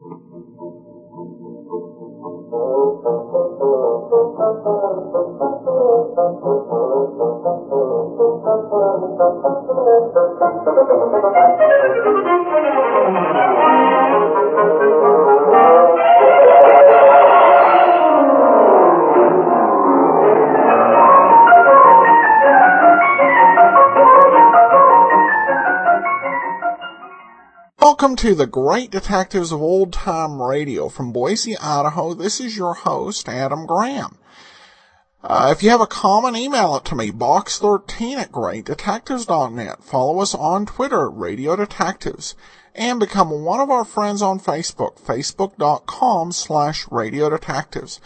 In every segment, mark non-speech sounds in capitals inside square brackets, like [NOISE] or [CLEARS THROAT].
Welcome to the Great Detectives of Old Time Radio from Boise, Idaho. This is your host, Adam Graham. Uh, if you have a comment, email it to me, box13 at greatdetectives.net. Follow us on Twitter, Radio Detectives, and become one of our friends on Facebook, facebook.com slash Radio Detectives.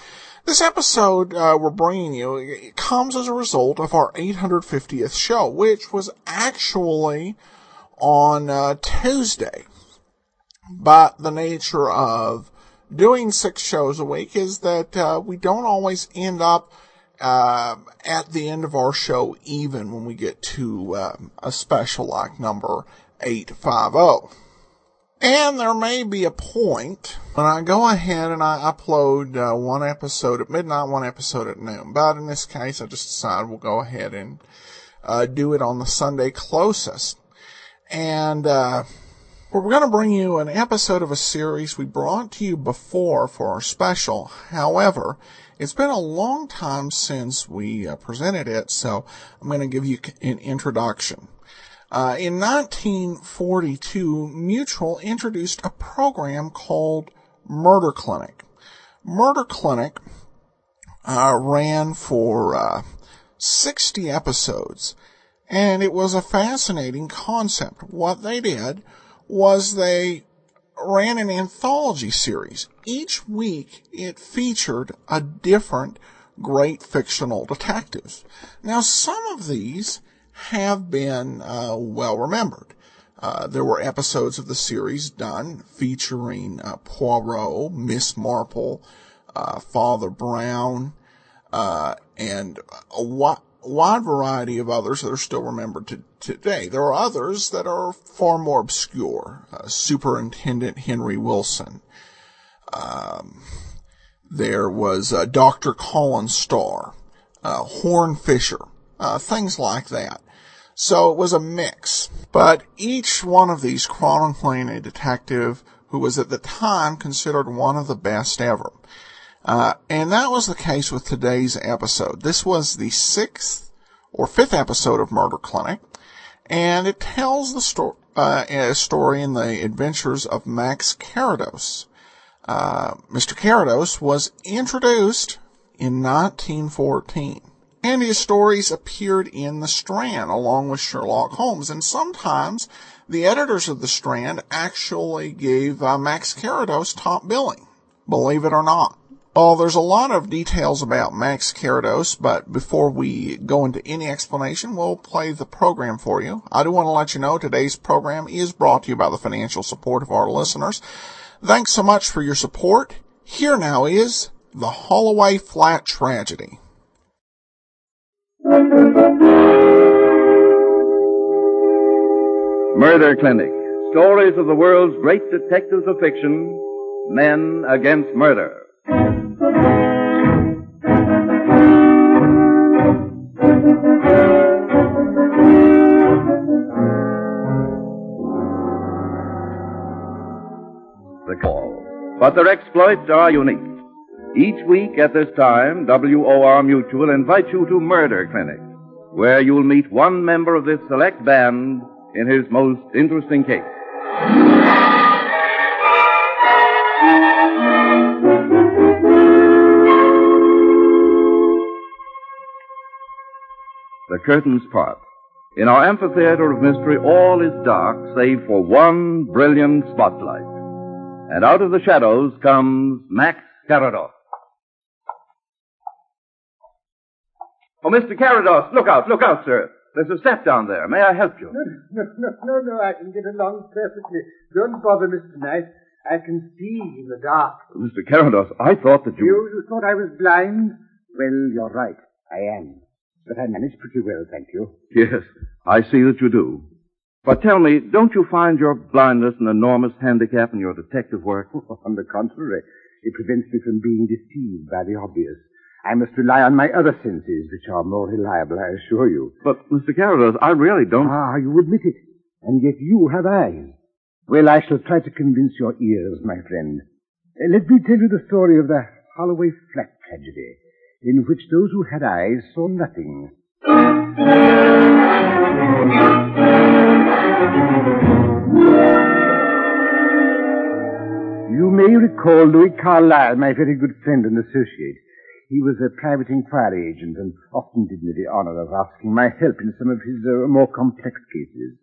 This episode uh, we're bringing you comes as a result of our 850th show, which was actually on uh, Tuesday. But the nature of doing six shows a week is that uh, we don't always end up uh, at the end of our show even when we get to um, a special like number 850. And there may be a point when I go ahead and I upload uh, one episode at midnight, one episode at noon. But in this case, I just decided we'll go ahead and uh, do it on the Sunday closest. And uh, we're going to bring you an episode of a series we brought to you before for our special. However, it's been a long time since we uh, presented it, so I'm going to give you an introduction. Uh, in 1942, Mutual introduced a program called Murder Clinic. Murder Clinic uh, ran for uh, 60 episodes, and it was a fascinating concept. What they did was they ran an anthology series. Each week it featured a different great fictional detective. Now some of these have been uh, well remembered. Uh, there were episodes of the series done featuring uh, Poirot, Miss Marple, uh, Father Brown, uh, and a, wide variety of others that are still remembered to, today. There are others that are far more obscure. Uh, Superintendent Henry Wilson. Um, there was uh, Dr. Colin Starr, uh, Horn Fisher, uh, things like that. So it was a mix. But each one of these chronicling a detective who was at the time considered one of the best ever. Uh, and that was the case with today's episode. This was the sixth or fifth episode of Murder Clinic, and it tells the story, uh, a story in the adventures of Max Carrados. Uh, Mr. Carrados was introduced in 1914, and his stories appeared in the Strand along with Sherlock Holmes, and sometimes the editors of the Strand actually gave uh, Max Carrados top billing, believe it or not. Well, there's a lot of details about Max Carrados, but before we go into any explanation, we'll play the program for you. I do want to let you know today's program is brought to you by the financial support of our listeners. Thanks so much for your support. Here now is the Holloway Flat Tragedy. Murder Clinic. Stories of the world's great detectives of fiction. Men against murder. The call. But their exploits are unique. Each week at this time, WOR Mutual invites you to Murder Clinic, where you'll meet one member of this select band in his most interesting case. The curtains part. In our amphitheater of mystery, all is dark save for one brilliant spotlight. And out of the shadows comes Max Carrados. Oh, Mr. Carrados, look out, look out, sir. There's a step down there. May I help you? No, no, no, no, no, I can get along perfectly. Don't bother, Mr. Knight. I can see in the dark. Mr. Carrados, I thought that you... You, you thought I was blind? Well, you're right. I am. But I manage pretty well, thank you. Yes, I see that you do. But tell me, don't you find your blindness an enormous handicap in your detective work? [LAUGHS] On the contrary, it prevents me from being deceived by the obvious. I must rely on my other senses, which are more reliable, I assure you. But, Mr. Carruthers, I really don't... Ah, you admit it. And yet you have eyes. Well, I shall try to convince your ears, my friend. Uh, let me tell you the story of the Holloway Flat tragedy, in which those who had eyes saw nothing. You may recall Louis Carlyle, my very good friend and associate. He was a private inquiry agent and often did me the honor of asking my help in some of his uh, more complex cases.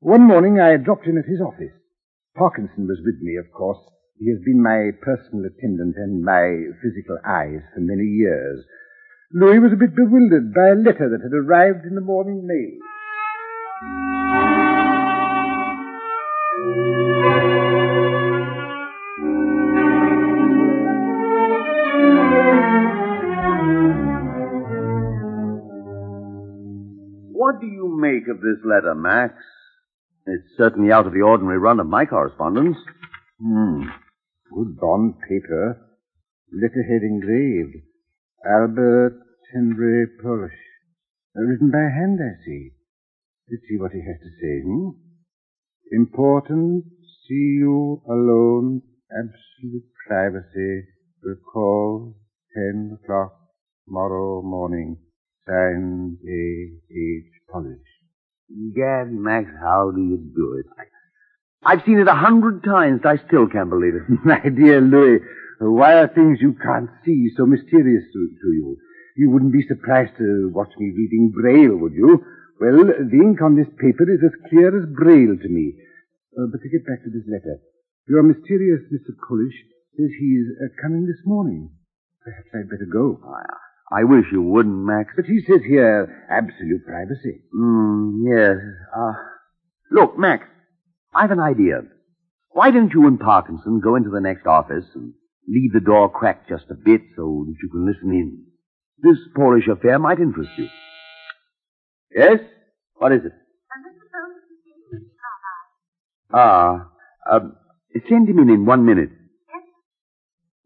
One morning I dropped in at his office. Parkinson was with me, of course. He has been my personal attendant and my physical eyes for many years. Louis was a bit bewildered by a letter that had arrived in the morning mail. What do you make of this letter, Max? It's certainly out of the ordinary run of my correspondence. Hmm. Good bond paper. Letterhead engraved. Albert Henry Polish. Uh, written by hand, I see. Let's see what he has to say, hmm? Important. See you alone. Absolute privacy. will call Ten o'clock tomorrow morning. Signed A. H. Polish. Gad, Max, how do you do it? I've seen it a hundred times, I still can't believe it. [LAUGHS] My dear Louis, why are things you can't see so mysterious to, to you? You wouldn't be surprised to watch me reading Braille, would you? Well, the ink on this paper is as clear as Braille to me. Uh, but to get back to this letter, your mysterious Mr. Polish says he's uh, coming this morning. Perhaps I'd better go. I wish you wouldn't, Max. But he says here, absolute privacy. Mm, yes. Uh, look, Max, I've an idea. Why don't you and Parkinson go into the next office and leave the door cracked just a bit so that you can listen in? This Polish affair might interest you. Yes? What is it? Ah, uh, send him in in one minute.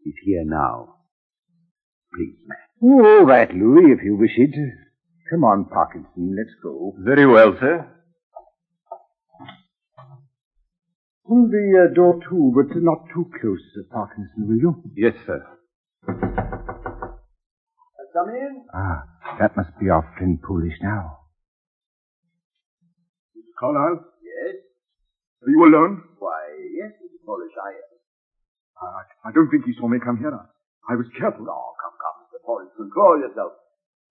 He's here now. Please, Max. Oh, all right, Louis, if you wish it. Come on, Parkinson, let's go. Very well, sir. Pull the uh, door to, but not too close, uh, Parkinson, will you? Yes, sir. Come in. Ah, that must be our friend Polish now. Mr. Carlyle, Yes? are you alone? Why, yes, Mr. Polish, I am. I, I don't think he saw me come here. I was careful. Oh, come, come, Mr. Polish, control yourself.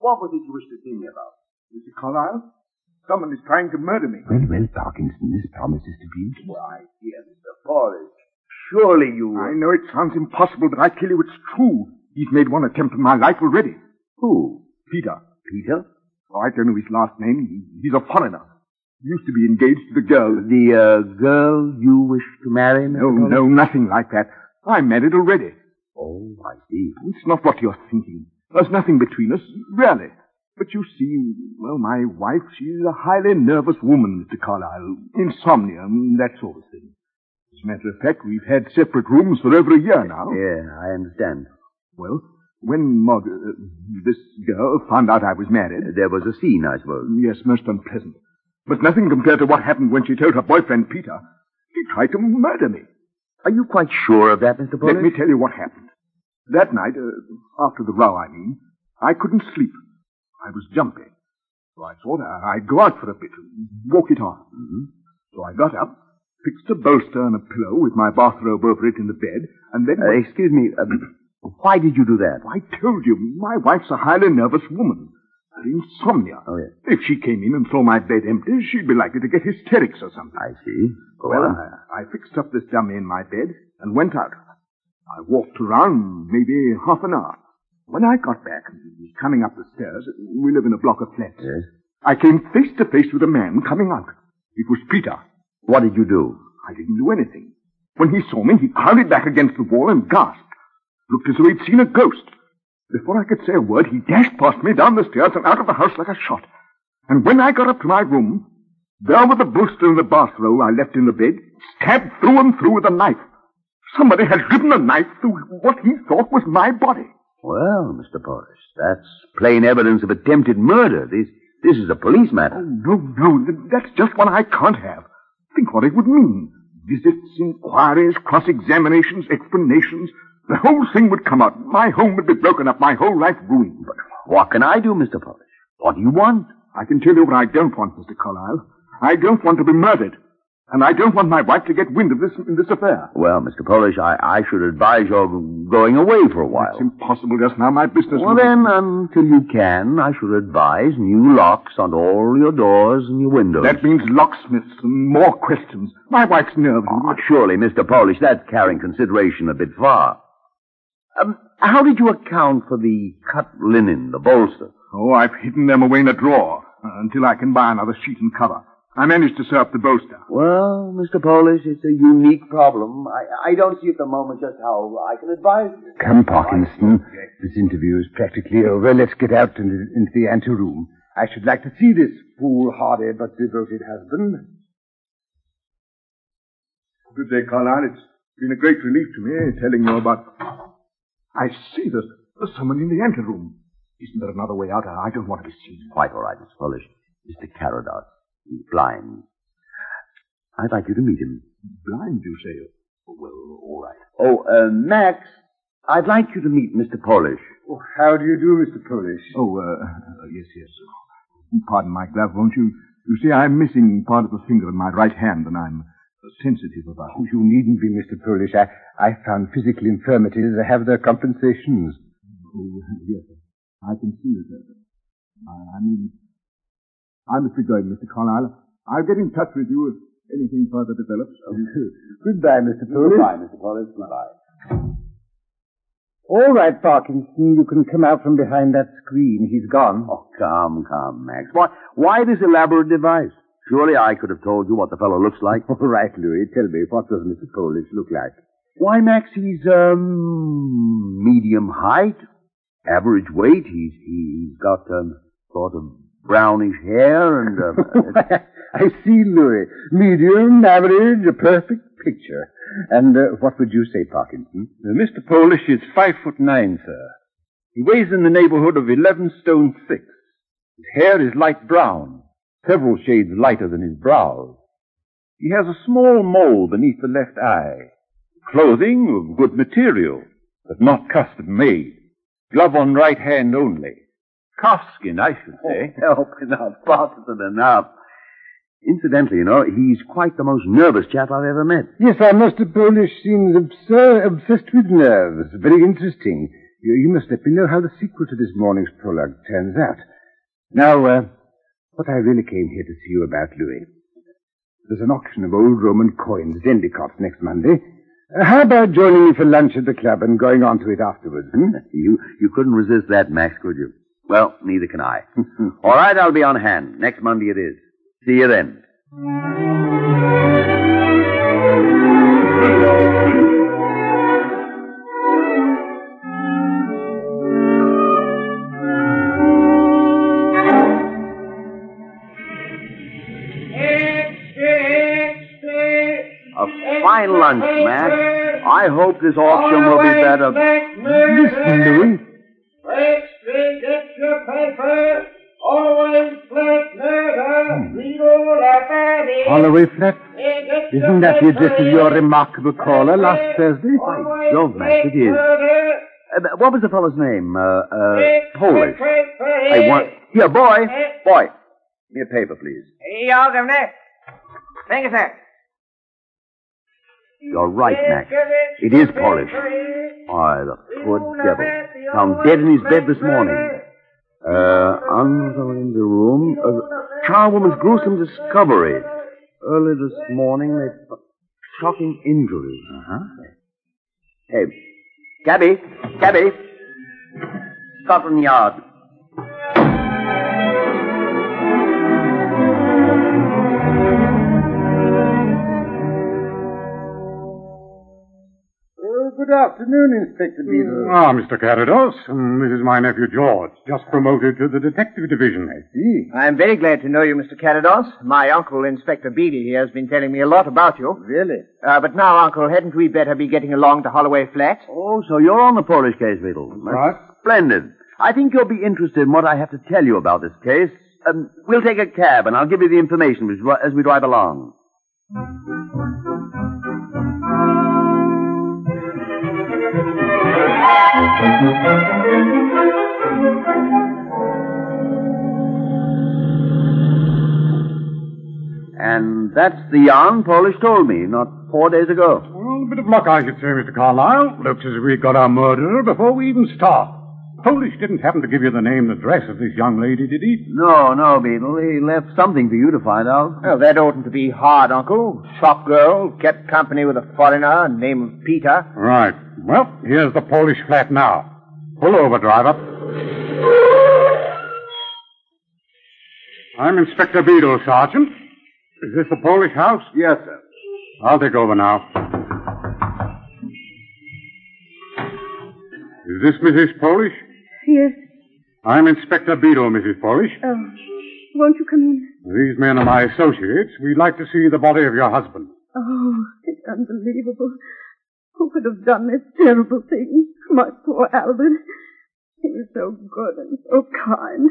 What was it you wished to see me about? Mr. Carlyle, someone is trying to murder me. Well, well, Parkinson, this promises to be interesting. Why, dear Mr. Polish, surely you... I know it sounds impossible, but I tell you it's true. He's made one attempt on my life already. Who? Peter. Peter? Oh, I don't know his last name. He- He's a foreigner. He used to be engaged to the girl. The, uh, girl you wish to marry, Mr. No, Polish? no, nothing like that. I'm married already. Oh, I see. It's not what you're thinking. There's nothing between us, really. But you see, well, my wife, she's a highly nervous woman, Mr. Carlyle. Insomnia, and that sort of thing. As a matter of fact, we've had separate rooms for over a year now. Yeah, I understand. Well, when Mod, uh, this girl found out I was married, There was a scene, I suppose. yes, most unpleasant. But nothing compared to what happened when she told her boyfriend, Peter. He tried to murder me. Are you quite sure of that, Mr. Polish? Let me tell you what happened. That night, uh, after the row, I mean, I couldn't sleep. I was jumpy. So I thought I- I'd go out for a bit and walk it off. So I got up, fixed a bolster and a pillow with my bathrobe over it in the bed, and then... Uh, excuse me, um, why did you do that? I told you, my wife's a highly nervous woman. Her insomnia. Oh, yes. If she came in and saw my bed empty, she'd be likely to get hysterics or something. I see. Go Well, on. I, I fixed up this dummy in my bed and went out. I walked around maybe half an hour. When I got back, coming up the stairs, we live in a block of flats. Yes? I came face to face with a man coming out. It was Peter. What did you do? I didn't do anything. When he saw me, he crowded back against the wall and gasped. Looked as though he'd seen a ghost. Before I could say a word, he dashed past me down the stairs and out of the house like a shot. And when I got up to my room, There were the bolster and the bathrobe I left in the bed, stabbed through and through with a knife. Somebody had driven a knife through what he thought was my body. Well, Mr. Polish, that's plain evidence of attempted murder. This, this is a police matter. Oh, no, no, th- that's just what I can't have. Think what it would mean. Visits, inquiries, cross-examinations, explanations. The whole thing would come out. My home would be broken up, my whole life ruined. But What can I do, Mr. Polish? What do you want? I can tell you what I don't want, Mr. Carlyle. I don't want to be murdered. And I don't want my wife to get wind of this, in this affair. Well, Mr. Polish, I, I should advise your going away for a while. It's impossible just now. My business... Well, then, until you can, I should advise new locks on all your doors and your windows. That means locksmiths and more questions. My wife's nerves... Oh, surely, Mr. Polish, that's carrying consideration a bit far. Um, how did you account for the cut linen, the bolster? Oh, I've hidden them away in a drawer uh, until I can buy another sheet and cover. I managed to sew up the bolster. Well, Mr. Polish, it's a unique problem. I, I don't see at the moment just how I can advise you. Come, Parkinson. This interview is practically over. Let's get out into, into the anteroom. I should like to see this foolhardy but devoted husband. Good day, Carlyle. It's been a great relief to me telling you about... I see there's, there's someone in the anteroom. Isn't there another way out? I don't want to be seen. Quite all right, Mr. Polish. Mr. Carrados. He's blind. I'd like you to meet him. Blind, you say? Well, all right. Oh, uh, Max, I'd like you to meet Mr. Polish. Oh, how do you do, Mr. Polish? Oh, uh, uh, yes, yes. Pardon my glove, won't you? You see, I'm missing part of the finger in my right hand, and I'm sensitive about Oh, it. you needn't be, Mr. Polish. I, I found physical infirmities have their compensations. Oh, yes, I can see it. uh, I, I mean, I must be going, Mr. Carlyle. I'll get in touch with you if anything further develops. [LAUGHS] Goodbye, Mr. Polish. Mr. Polish. Goodbye. All right, Parkinson. You can come out from behind that screen. He's gone. Oh, come, come, Max. Why, why this elaborate device? Surely I could have told you what the fellow looks like. [LAUGHS] All right, Louis. Tell me, what does Mr. Polish look like? Why, Max, he's, um, medium height, average weight. He's, he's got, um, sort of brownish hair and, uh, [LAUGHS] I see, Louis. Medium, average, a perfect picture. And uh, what would you say, Parkinson? Uh, Mr. Polish is five foot nine, sir. He weighs in the neighborhood of eleven stone six. His hair is light brown, several shades lighter than his brows. He has a small mole beneath the left eye. Clothing of good material, but not custom made. Glove on right hand only. Calfskin, I should say. help enough, Parkinson enough. Incidentally, you know, he's quite the most nervous chap I've ever met. Yes, our Mr. Polish seems absurd, obsessed with nerves. Very interesting. You, you must let me know how the sequel to this morning's prologue turns out. Now, uh, what I really came here to see you about, Louis. There's an auction of old Roman coins at Endicott next Monday. Uh, how about joining me for lunch at the club and going on to it afterwards? Hmm? You, you couldn't resist that, Max, could you? Well, neither can I. [LAUGHS] All right, I'll be on hand. Next Monday it is. See you then. A fine lunch, Max. I hope this auction will be better. Listen, Louis. Get. Always flat murder. Read all about it. Holloway Flat. Isn't that the address of your remarkable caller last Thursday? By Jove, Max, it is. Hmm. Uh, what was the fellow's name? Uh, uh, Polish. I want. Here, boy. Hmm. Boy. Give me a paper, please. Av det. Thank you, sir. You're right, Max. It is Polish. Why, the poor devil. Found dead in his bed this morning. Uh, under in the room. Uh, charwoman's gruesome discovery. Early this morning, they... Shocking injury. Uh-huh. Hey, Gabby, Gabby. Scotland Yard. Good afternoon, Inspector Beadle. Ah, Mr. Carrados. Um, this is my nephew George, just promoted to the detective division. I see. I'm very glad to know you, Mr. Carrados. My uncle, Inspector Beadle, here, has been telling me a lot about you. Really? Uh, but now, Uncle, hadn't we better be getting along to Holloway Flats? Oh, so you're on the Polish case, Beadle. right. Splendid. I think you'll be interested in what I have to tell you about this case. Um, we'll take a cab, and I'll give you the information as we- as we drive along. And that's the yarn Polish told me not four days ago. Well, a bit of luck, I should say, Mr. Carlyle. Looks as if we got our murderer before we even start. Polish didn't happen to give you the name and address of this young lady, did he? No, no, Beadle. He left something for you to find out. Well, that oughtn't to be hard, Uncle. Shop girl, kept company with a foreigner, name of Peter. Right. Well, here's the Polish flat now. Pull over, driver. I'm Inspector Beadle, Sergeant. Is this the Polish house? Yes, sir. I'll take over now. Is this Mrs. Polish? Yes. I'm Inspector Beadle, Mrs. Polish. Oh, won't you come in? These men are my associates. We'd like to see the body of your husband. Oh, it's unbelievable. Who could have done this terrible thing? My poor Albert. He was so good and so kind.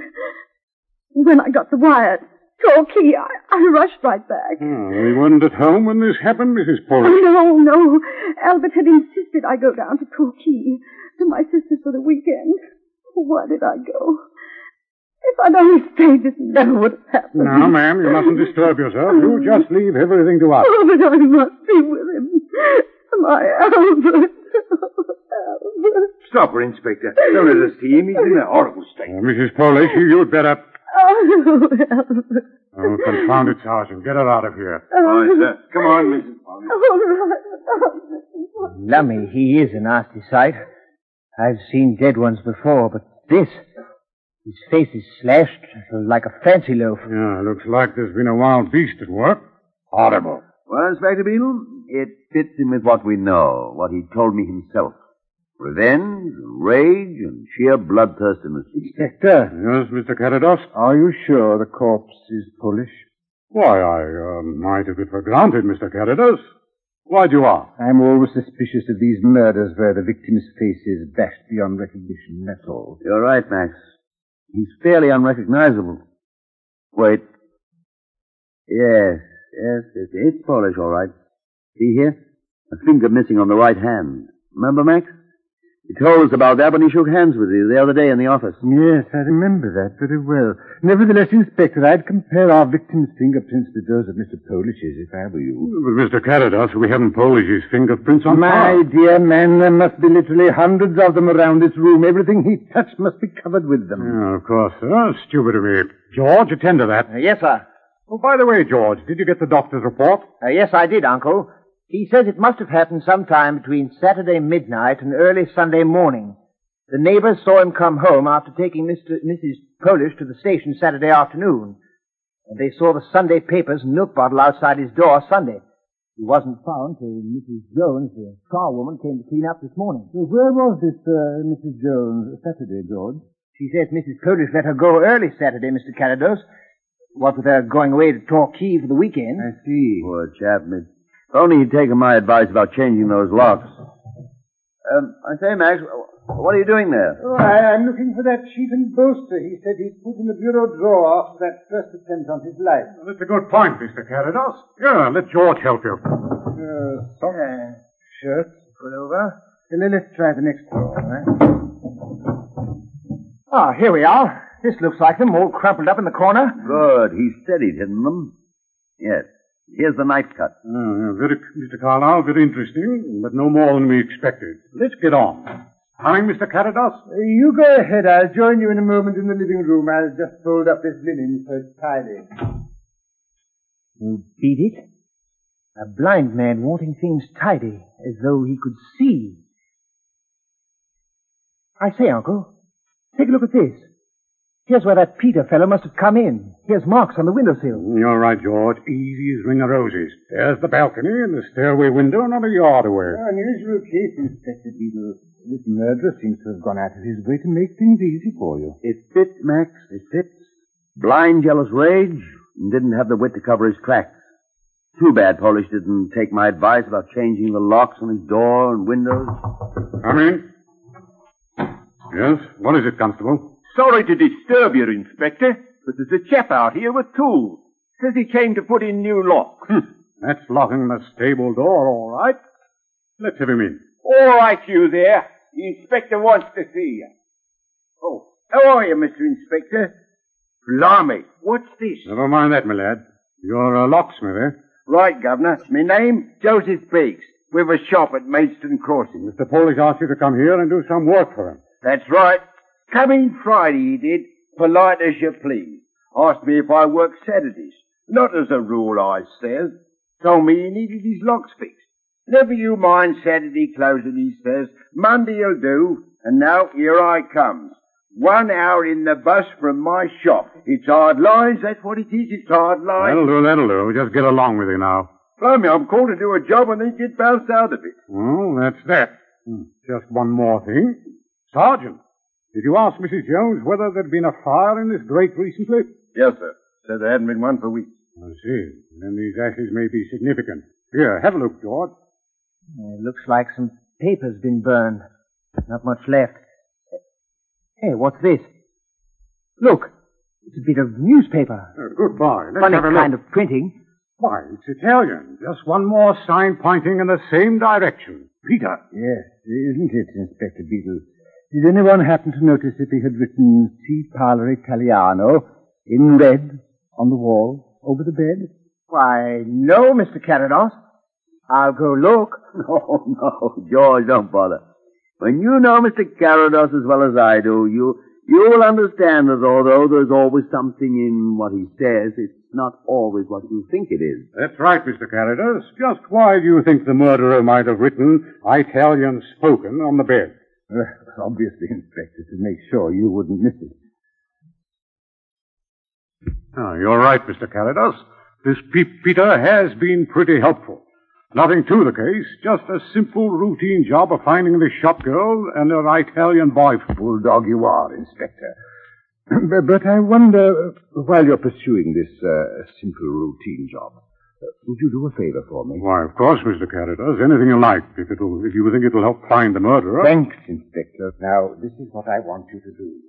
When I got the wire, Torquay, I, I rushed right back. Oh, we weren't at home when this happened, Mrs. Oh, Polish. no, no. Albert had insisted I go down to Torquay, to my sister's for the weekend. Why did I go? If I'd only stayed, this never would have happened. Now, ma'am, you mustn't disturb yourself. You just leave everything to us. Oh, but I must be with him. My Albert. Albert. Stop her, Inspector. Don't let us see him. He's in a horrible state. Uh, Mrs. Polish, you'd better... Oh, Albert. Oh, confound it, Sergeant. Get her out of here. All right, sir. Come on, Mrs. Polly. All right. Lummy, he is a nasty sight. I've seen dead ones before, but this. His face is slashed like a fancy loaf. Yeah, looks like there's been a wild beast at work. Horrible. Well, Inspector Beadle, it fits in with what we know, what he told me himself. Revenge, rage, and sheer bloodthirstiness. Inspector, Yes, Mr. Carrados? are you sure the corpse is Polish? Why, I uh, might have it for granted, Mr. Carrados. Why do you ask? I'm always suspicious of these murders where the victim's face is bashed beyond recognition, that's all. You're right, Max. He's fairly unrecognizable. Wait. Yes, yes, yes. It's Polish, all right. See here? A finger missing on the right hand. Remember, Max? He told us about that when he shook hands with you the other day in the office. Yes, I remember that very well. Nevertheless, Inspector, I'd compare our victim's fingerprints with those of Mr. Polish's if I were you. But, Mr. Carrados, we haven't Polish's fingerprints on My file. dear man, there must be literally hundreds of them around this room. Everything he touched must be covered with them. Yeah, of course, sir. Stupid of me. George, attend to that. Uh, yes, sir. Oh, by the way, George, did you get the doctor's report? Uh, yes, I did, Uncle. He says it must have happened sometime between Saturday midnight and early Sunday morning. The neighbors saw him come home after taking Mr. Mrs. Polish to the station Saturday afternoon. And they saw the Sunday papers and milk bottle outside his door Sunday. He wasn't found till Mrs. Jones, the charwoman, came to clean up this morning. Where was this, uh, Mrs. Jones, Saturday, George? She says Mrs. Polish let her go early Saturday, Mr. Carrados. What with her going away to Torquay for the weekend. I see. Poor chap, miss. If only he'd taken my advice about changing those locks. Um, I say, Max, what are you doing there? Oh, I, I'm looking for that sheet and boaster he said he'd put in the bureau drawer after that first attempt on his life. That's a good point, Mr. Carrados. Yeah, let George help you. Uh, socks, Uh, shirt. put over. Let's try the next drawer, right? Ah, here we are. This looks like them, all crumpled up in the corner. Good. He said he'd hidden them. Yes. Here's the knife cut. Yeah, very, Mr. Carlyle, very interesting, but no more than we expected. Let's get on. Coming, Mr. Carrados? Uh, you go ahead. I'll join you in a moment in the living room. I'll just fold up this linen so it's tidy. You beat it. A blind man wanting things tidy, as though he could see. I say, Uncle, take a look at this. Here's where that Peter fellow must have come in. Here's marks on the windowsill. Mm, you're right, George. Easy as ring of roses. There's the balcony and the stairway window not a yard away. Unusual case, Inspector Beadle. This murderer seems to have gone out of his way to make things easy for you. It fits, Max. It fits. Blind, jealous rage, and didn't have the wit to cover his tracks. Too bad Polish didn't take my advice about changing the locks on his door and windows. Come in. Yes? What is it, Constable? Sorry to disturb you, Inspector, but there's a chap out here with tools. Says he came to put in new locks. That's locking the stable door, all right. Let's have him in. All right, you there. The inspector wants to see you. Oh, how are you, Mr. Inspector? Blimey, what's this? Never mind that, my lad. You're a locksmith, eh? Right, Governor. My name, Joseph Biggs. We've a shop at Maidstone Crossing. Mr. Polish asked you to come here and do some work for him. That's right. Coming Friday, he did. Polite as you please. Asked me if I worked Saturdays. Not as a rule, I says. Told me he needed his locks fixed. Never you mind Saturday closing, he says. Monday'll do. And now here I comes. One hour in the bus from my shop. It's hard lines, that's what it is. It's hard lines. That'll do, that'll do. Just get along with you now. Blimey, I'm called to do a job and then get bounced out of it. Well, that's that. Hmm. Just one more thing. Sergeant, did you ask Mrs. Jones whether there'd been a fire in this grate recently? Yes, sir. Said there hadn't been one for weeks. I see. Then these ashes may be significant. Here, have a look, George. It looks like some paper's been burned. Not much left. Hey, what's this? Look, it's a bit of newspaper. Uh, goodbye. Let's Funny have a kind look. of printing. Why, it's Italian. Just one more sign pointing in the same direction. Peter. Yes, isn't it, Inspector Beadle? Did anyone happen to notice if he had written Tea Parlor Italiano in red on the wall over the bed? Why, no, Mr. Carrados. I'll go look. [LAUGHS] No, no, George, don't bother. When you know Mr. Carrados as well as I do, you you will understand that although there's always something in what he says, it's not always what you think it is. That's right, Mr. Carrados. Just why do you think the murderer might have written Italian spoken on the bed? Uh, obviously, Inspector, to make sure you wouldn't miss it. Ah, you're right, Mr. Carrados. This Pe- Peter has been pretty helpful. Nothing to the case, just a simple routine job of finding the shop girl and her Italian boyfriend. Bulldog you are, Inspector. [CLEARS THROAT] but, I wonder, while you're pursuing this uh, simple routine job, would you do a favor for me? Why, of course, Mr. Carrados. Anything you like, if, it'll, if you think it'll help find the murderer. Thanks, Inspector. Now, this is what I want you to do.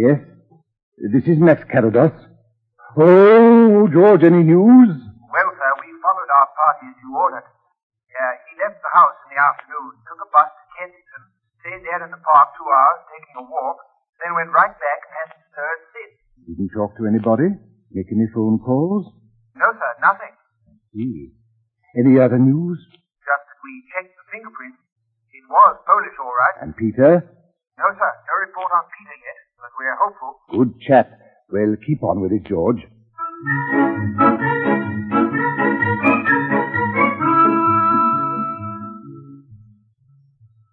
Yes? This is Max Carrados. Oh, George, any news? Well, sir, we followed our party as you ordered. Uh, he left the house in the afternoon, took a bus to Kensington, stayed there in the park two hours, taking a walk, then went right back and stirred since. Didn't talk to anybody? Make any phone calls? No, sir, nothing. Hmm. Any other news? Just that we checked the fingerprints. It was Polish, all right. And Peter? No, sir, no report on Peter yet, but we're hopeful. Good chap. Well, keep on with it, George.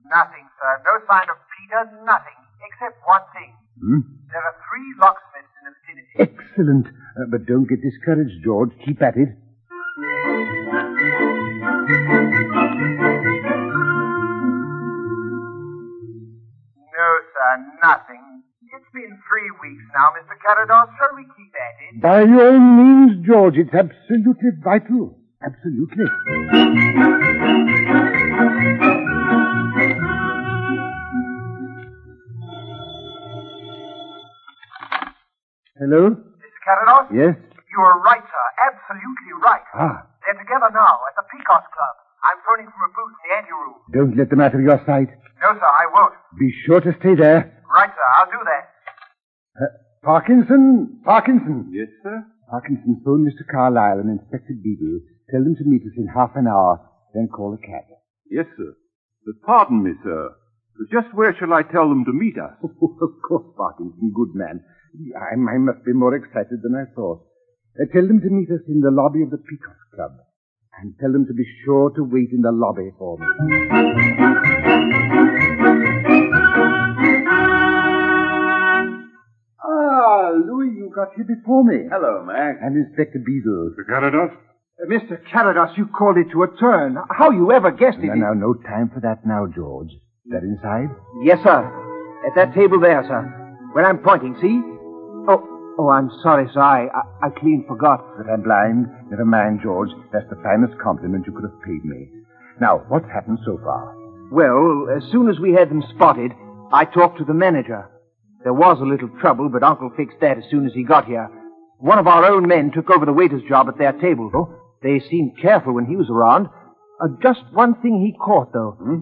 Nothing, sir. No sign of Peter, nothing. Except one thing. Hmm? There are three locksmiths in the vicinity. Excellent. Uh, but don't get discouraged, George. Keep at it. Three weeks now, Mr. Carrados. Shall we keep at it? By all means, George. It's absolutely vital. Absolutely. Hello? Mr. Carrados? Yes? You are right, sir. Absolutely right. Ah, They're together now at the Peacock Club. I'm phoning from a booth in the anteroom. don't let them out of your sight. No, sir, I won't. Be sure to stay there. Right, sir, I'll do that. Uh, Parkinson? Parkinson? Yes, sir? Parkinson, phone Mr. Carlyle and Inspector Beadle. Tell them to meet us in half an hour, then call a cab. Yes, sir. But pardon me, sir. But just where shall I tell them to meet us? [LAUGHS] of course, Parkinson, good man. I, I must be more excited than I thought. Uh, tell them to meet us in the lobby of the Peacock Club. And tell them to be sure to wait in the lobby for me. Got here before me. Hello, Mac. And Inspector Beadle. Mr. Carrados? Uh, Mr. Carrados, you called it to a turn. How you ever guessed it? Now, now, no time for that now, George. Is That inside? Yes, sir. At that table there, sir. Where I'm pointing, see? Oh, oh, I'm sorry, sir. I, I, I clean forgot. That I'm blind? Never mind, George. That's the finest compliment you could have paid me. Now, what's happened so far? Well, as soon as we had them spotted, I talked to the manager. There was a little trouble, but Uncle fixed that as soon as he got here. One of our own men took over the waiter's job at their table. though. They seemed careful when he was around. Uh, just one thing he caught, though. Hmm?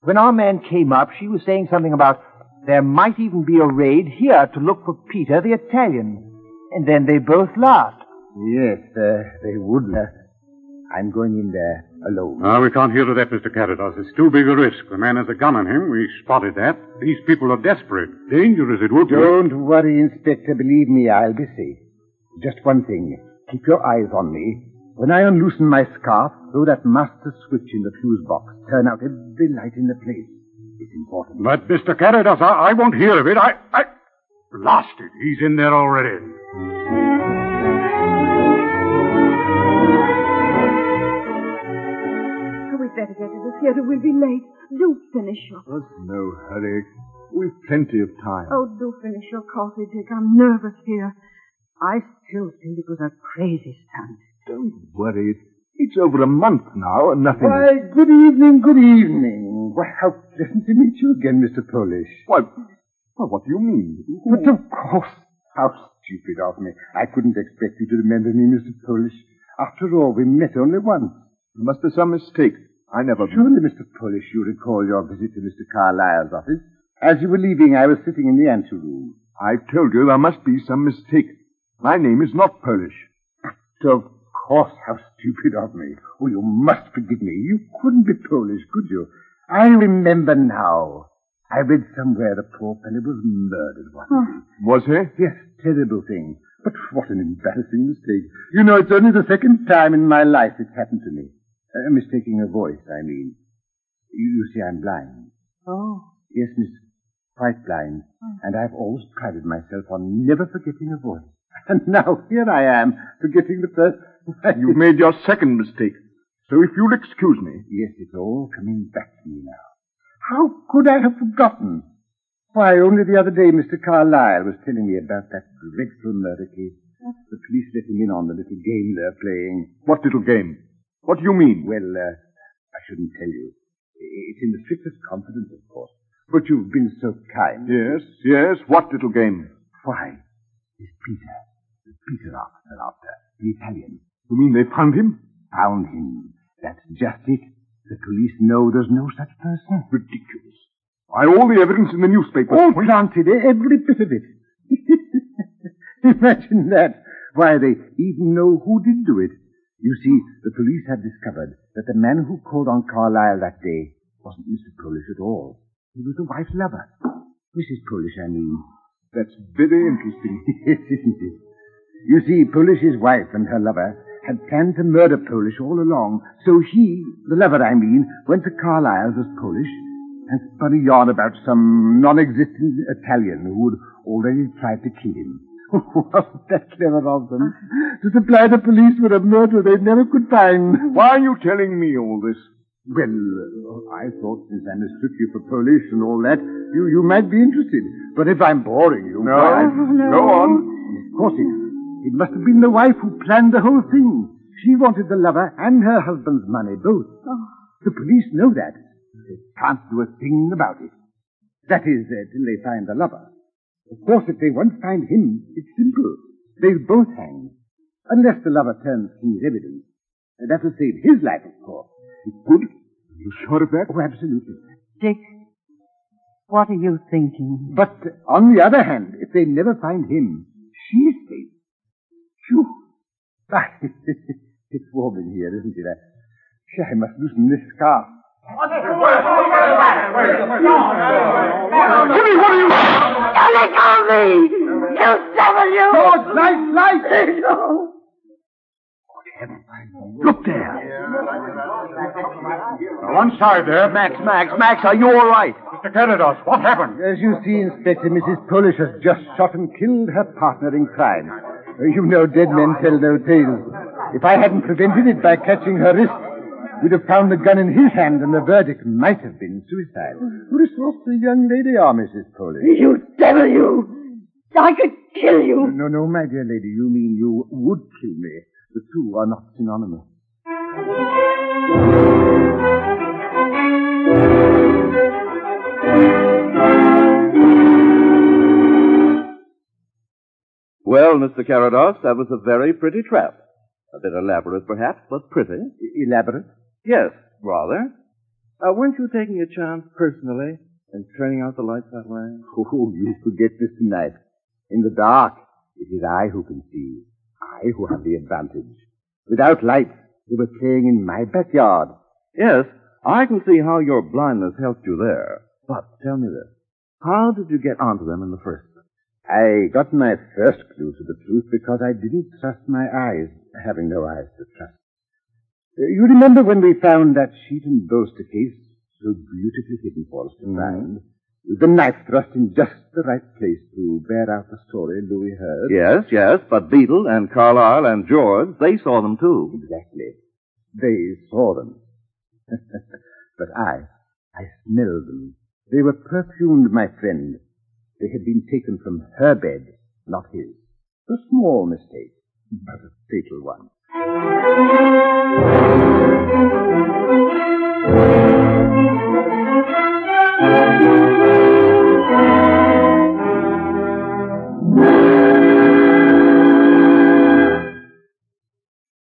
When our man came up, she was saying something about there might even be a raid here to look for Peter the Italian. And then they both laughed. Yes, uh, they would. Uh, I'm going in there alone. No, we can't hear to that, Mr. Carrados. It's too big a risk. The man has a gun on him. We spotted that. These people are desperate. Dangerous it would be. Don't worry, Inspector. Believe me, I'll be safe. Just one thing. Keep your eyes on me. When I unloosen my scarf, throw that master switch in the fuse box. Turn out every light in the place. It's important. But, Mr. Carrados, I, I won't hear of it. I, I... Lost it. He's in there already. Theater. We'll be late. Do finish your... There's no hurry. We've plenty of time. Oh, do finish your coffee, Dick. I'm nervous here. I still think it was a crazy stunt. Don't worry. It's over a month now and nothing... Why, good evening, good evening. Why, how pleasant to meet you again, Mr. Polish. Why, well, what do you mean? But of course. How stupid of me. I couldn't expect you to remember me, Mr. Polish. After all, we met only once. There must be some mistake. I never... Surely, Mr. Polish, you recall your visit to Mr. Carlyle's office. As you were leaving, I was sitting in the anteroom. I've told you there must be some mistake. My name is not Polish. Of course, how stupid of me. Oh, you must forgive me. You couldn't be Polish, could you? I remember now. I read somewhere the poor fellow was murdered once. Oh. Was he? Yes, terrible thing. But what an embarrassing mistake. You know, it's only the second time in my life it's happened to me. Uh, mistaking a voice, I mean. You, you see, I'm blind. Oh. Yes, miss. Quite blind. And I've always prided myself on never forgetting a voice. [LAUGHS] And now here I am, forgetting the first. [LAUGHS] You've made your second mistake. So if you'll excuse me. Yes, it's all coming back to me now. How could I have forgotten? Why, only the other day Mr. Carlyle was telling me about that dreadful murder case. The police let him in on the little game they're playing. What little game? What do you mean? Well, uh, I shouldn't tell you. It's in the strictest confidence, of course. But you've been so kind. Yes, yes. What little game? Why, it's Peter. Peter after, after. The Italian. You mean they found him? Found him. That's just it. The police know there's no such person. Ridiculous. Why, all the evidence in the newspapers. Oh, planted, every bit of it. [LAUGHS] Imagine that. Why, they even know who did do it. You see, the police have discovered that the man who called on Carlyle that day wasn't Mr. Polish at all. He was the wife's lover. Mrs. Polish, I mean. That's very interesting. [LAUGHS] yes, isn't it? You see, Polish's wife and her lover had planned to murder Polish all along. So he, the lover I mean, went to Carlyle's as Polish and spun a yarn about some non-existent Italian who had already tried to kill him. Wasn't that clever of them? To supply the police with a murder they never could find. Why are you telling me all this? Well, uh, I thought since I mistook you for Polish and all that, you, you might be interested. But if I'm boring you... No, no. Go on. Of course it, it must have been the wife who planned the whole thing. She wanted the lover and her husband's money, both. The police know that. They can't do a thing about it. That is, uh, till they find the lover. Of course, if they once find him, it's simple. They'll both hang. Unless the lover turns king's evidence. Uh, that will save his life, of course. It would? Are you sure of that? Oh, absolutely. Dick, what are you thinking? But uh, on the other hand, if they never find him, she's safe. Phew. [LAUGHS] Ah, it's warm in here, isn't it? I, I must loosen this scarf. Jimmy, what are you... Don't let go of me! You devil, you! George, light, light! No. Look there. One side there. Max, Max, Max, are you all right? Mr. Carrados, what happened? As you see, Inspector, Mrs. Polish has just shot and killed her partner in crime. You know dead men tell no tales. If I hadn't prevented it by catching her wrist, we'd have found the gun in his hand and the verdict might have been suicide. What a saucy young lady ah, you are, Mrs. Polish. You devil, you! I could kill you! No, no, my dear lady, you mean you would kill me. The two are not synonymous. Well, Mr. Carrados, that was a very pretty trap. A bit elaborate, perhaps, but pretty. Elaborate? Yes, rather. Uh, weren't you taking a chance personally and turning out the lights that way? [LAUGHS] Oh, you forget this tonight. In the dark, it is I who can see. I who have the advantage. Without light, you were playing in my backyard. Yes, I can see how your blindness helped you there. But tell me this. How did you get onto them in the first place? I got my first clue to the truth because I didn't trust my eyes, having no eyes to trust. You remember when we found that sheet and bolster case so beautifully hidden for us to find? With the knife thrust in just the right place to bear out the story Louis heard? Yes, yes, but Beadle and Carlyle and George, they saw them too. Exactly. They saw them. [LAUGHS] but I, I smelled them. They were perfumed, my friend. They had been taken from her bed, not his. A small mistake, but a fatal one.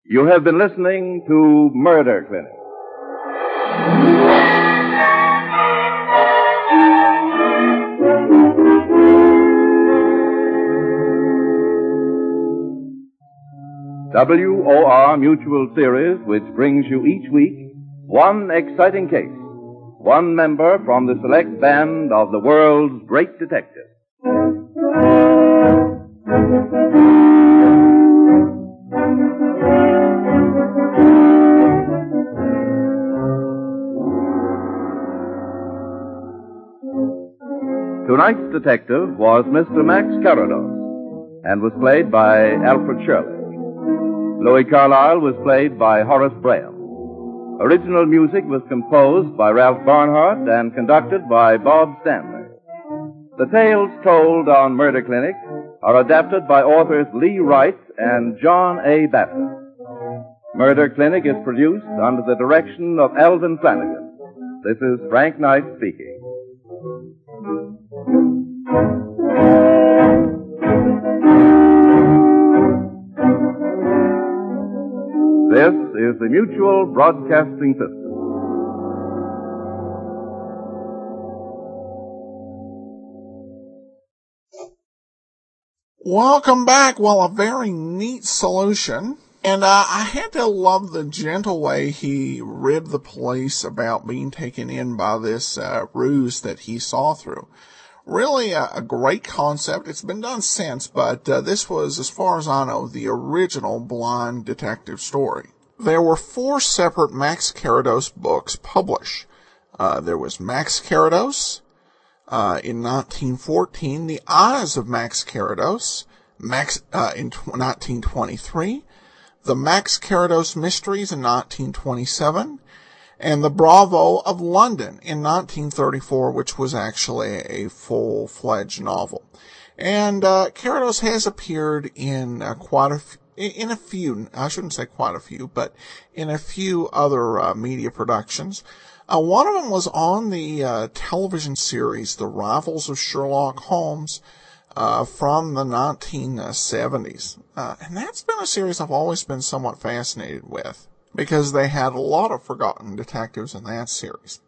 You have been listening to Murder Clinic. WOR Mutual Series, which brings you each week one exciting case, one member from the select band of the world's great detectives. Tonight's detective was Mr. Max Carrados and was played by Alfred Shirley. Louis Carlyle was played by Horace Braham. Original music was composed by Ralph Barnhart and conducted by Bob Stanley. The tales told on Murder Clinic are adapted by authors Lee Wright and John A. Bassett. Murder Clinic is produced under the direction of Elvin Flanagan. This is Frank Knight speaking. This is the Mutual Broadcasting System. Welcome back. Well, a very neat solution. And uh, I had to love the gentle way he rid the police about being taken in by this uh, ruse that he saw through. Really a, a great concept. It's been done since, but uh, this was, as far as I know, the original blind detective story. There were four separate Max Carrados books published. Uh, there was Max Carrados, uh, in 1914, The Eyes of Max Carrados, Max, uh, in tw- 1923, The Max Carrados Mysteries in 1927, and The Bravo of London in 1934, which was actually a full-fledged novel. And, uh, Carrados has appeared in uh, quite in a few, I shouldn't say quite a few, but in a few other uh, media productions. Uh, one of them was on the uh, television series The Rivals of Sherlock Holmes uh, from the 1970s. Uh, and that's been a series I've always been somewhat fascinated with because they had a lot of forgotten detectives in that series.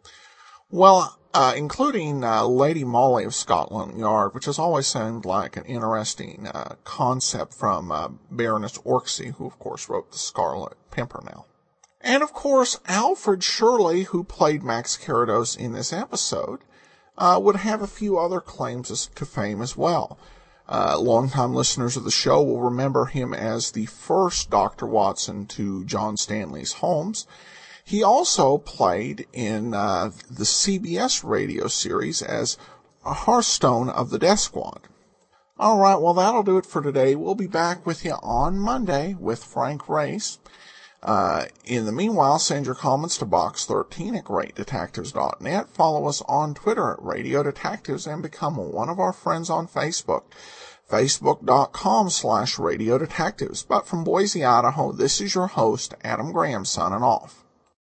Well, uh, including uh, Lady Molly of Scotland Yard, which has always seemed like an interesting uh, concept from uh, Baroness Orczy, who of course wrote The Scarlet Pimpernel. And of course, Alfred Shirley, who played Max Carrados in this episode, uh, would have a few other claims to fame as well. Uh, longtime listeners of the show will remember him as the first Dr. Watson to John Stanley's Holmes. He also played in uh, the CBS radio series as Hearthstone of the Death Squad. All right, well, that'll do it for today. We'll be back with you on Monday with Frank Race. Uh, in the meanwhile, send your comments to box13 at greatdetectives.net. Follow us on Twitter at Radio Detectives and become one of our friends on Facebook. Facebook.com slash Radio Detectives. But from Boise, Idaho, this is your host, Adam Graham, signing off.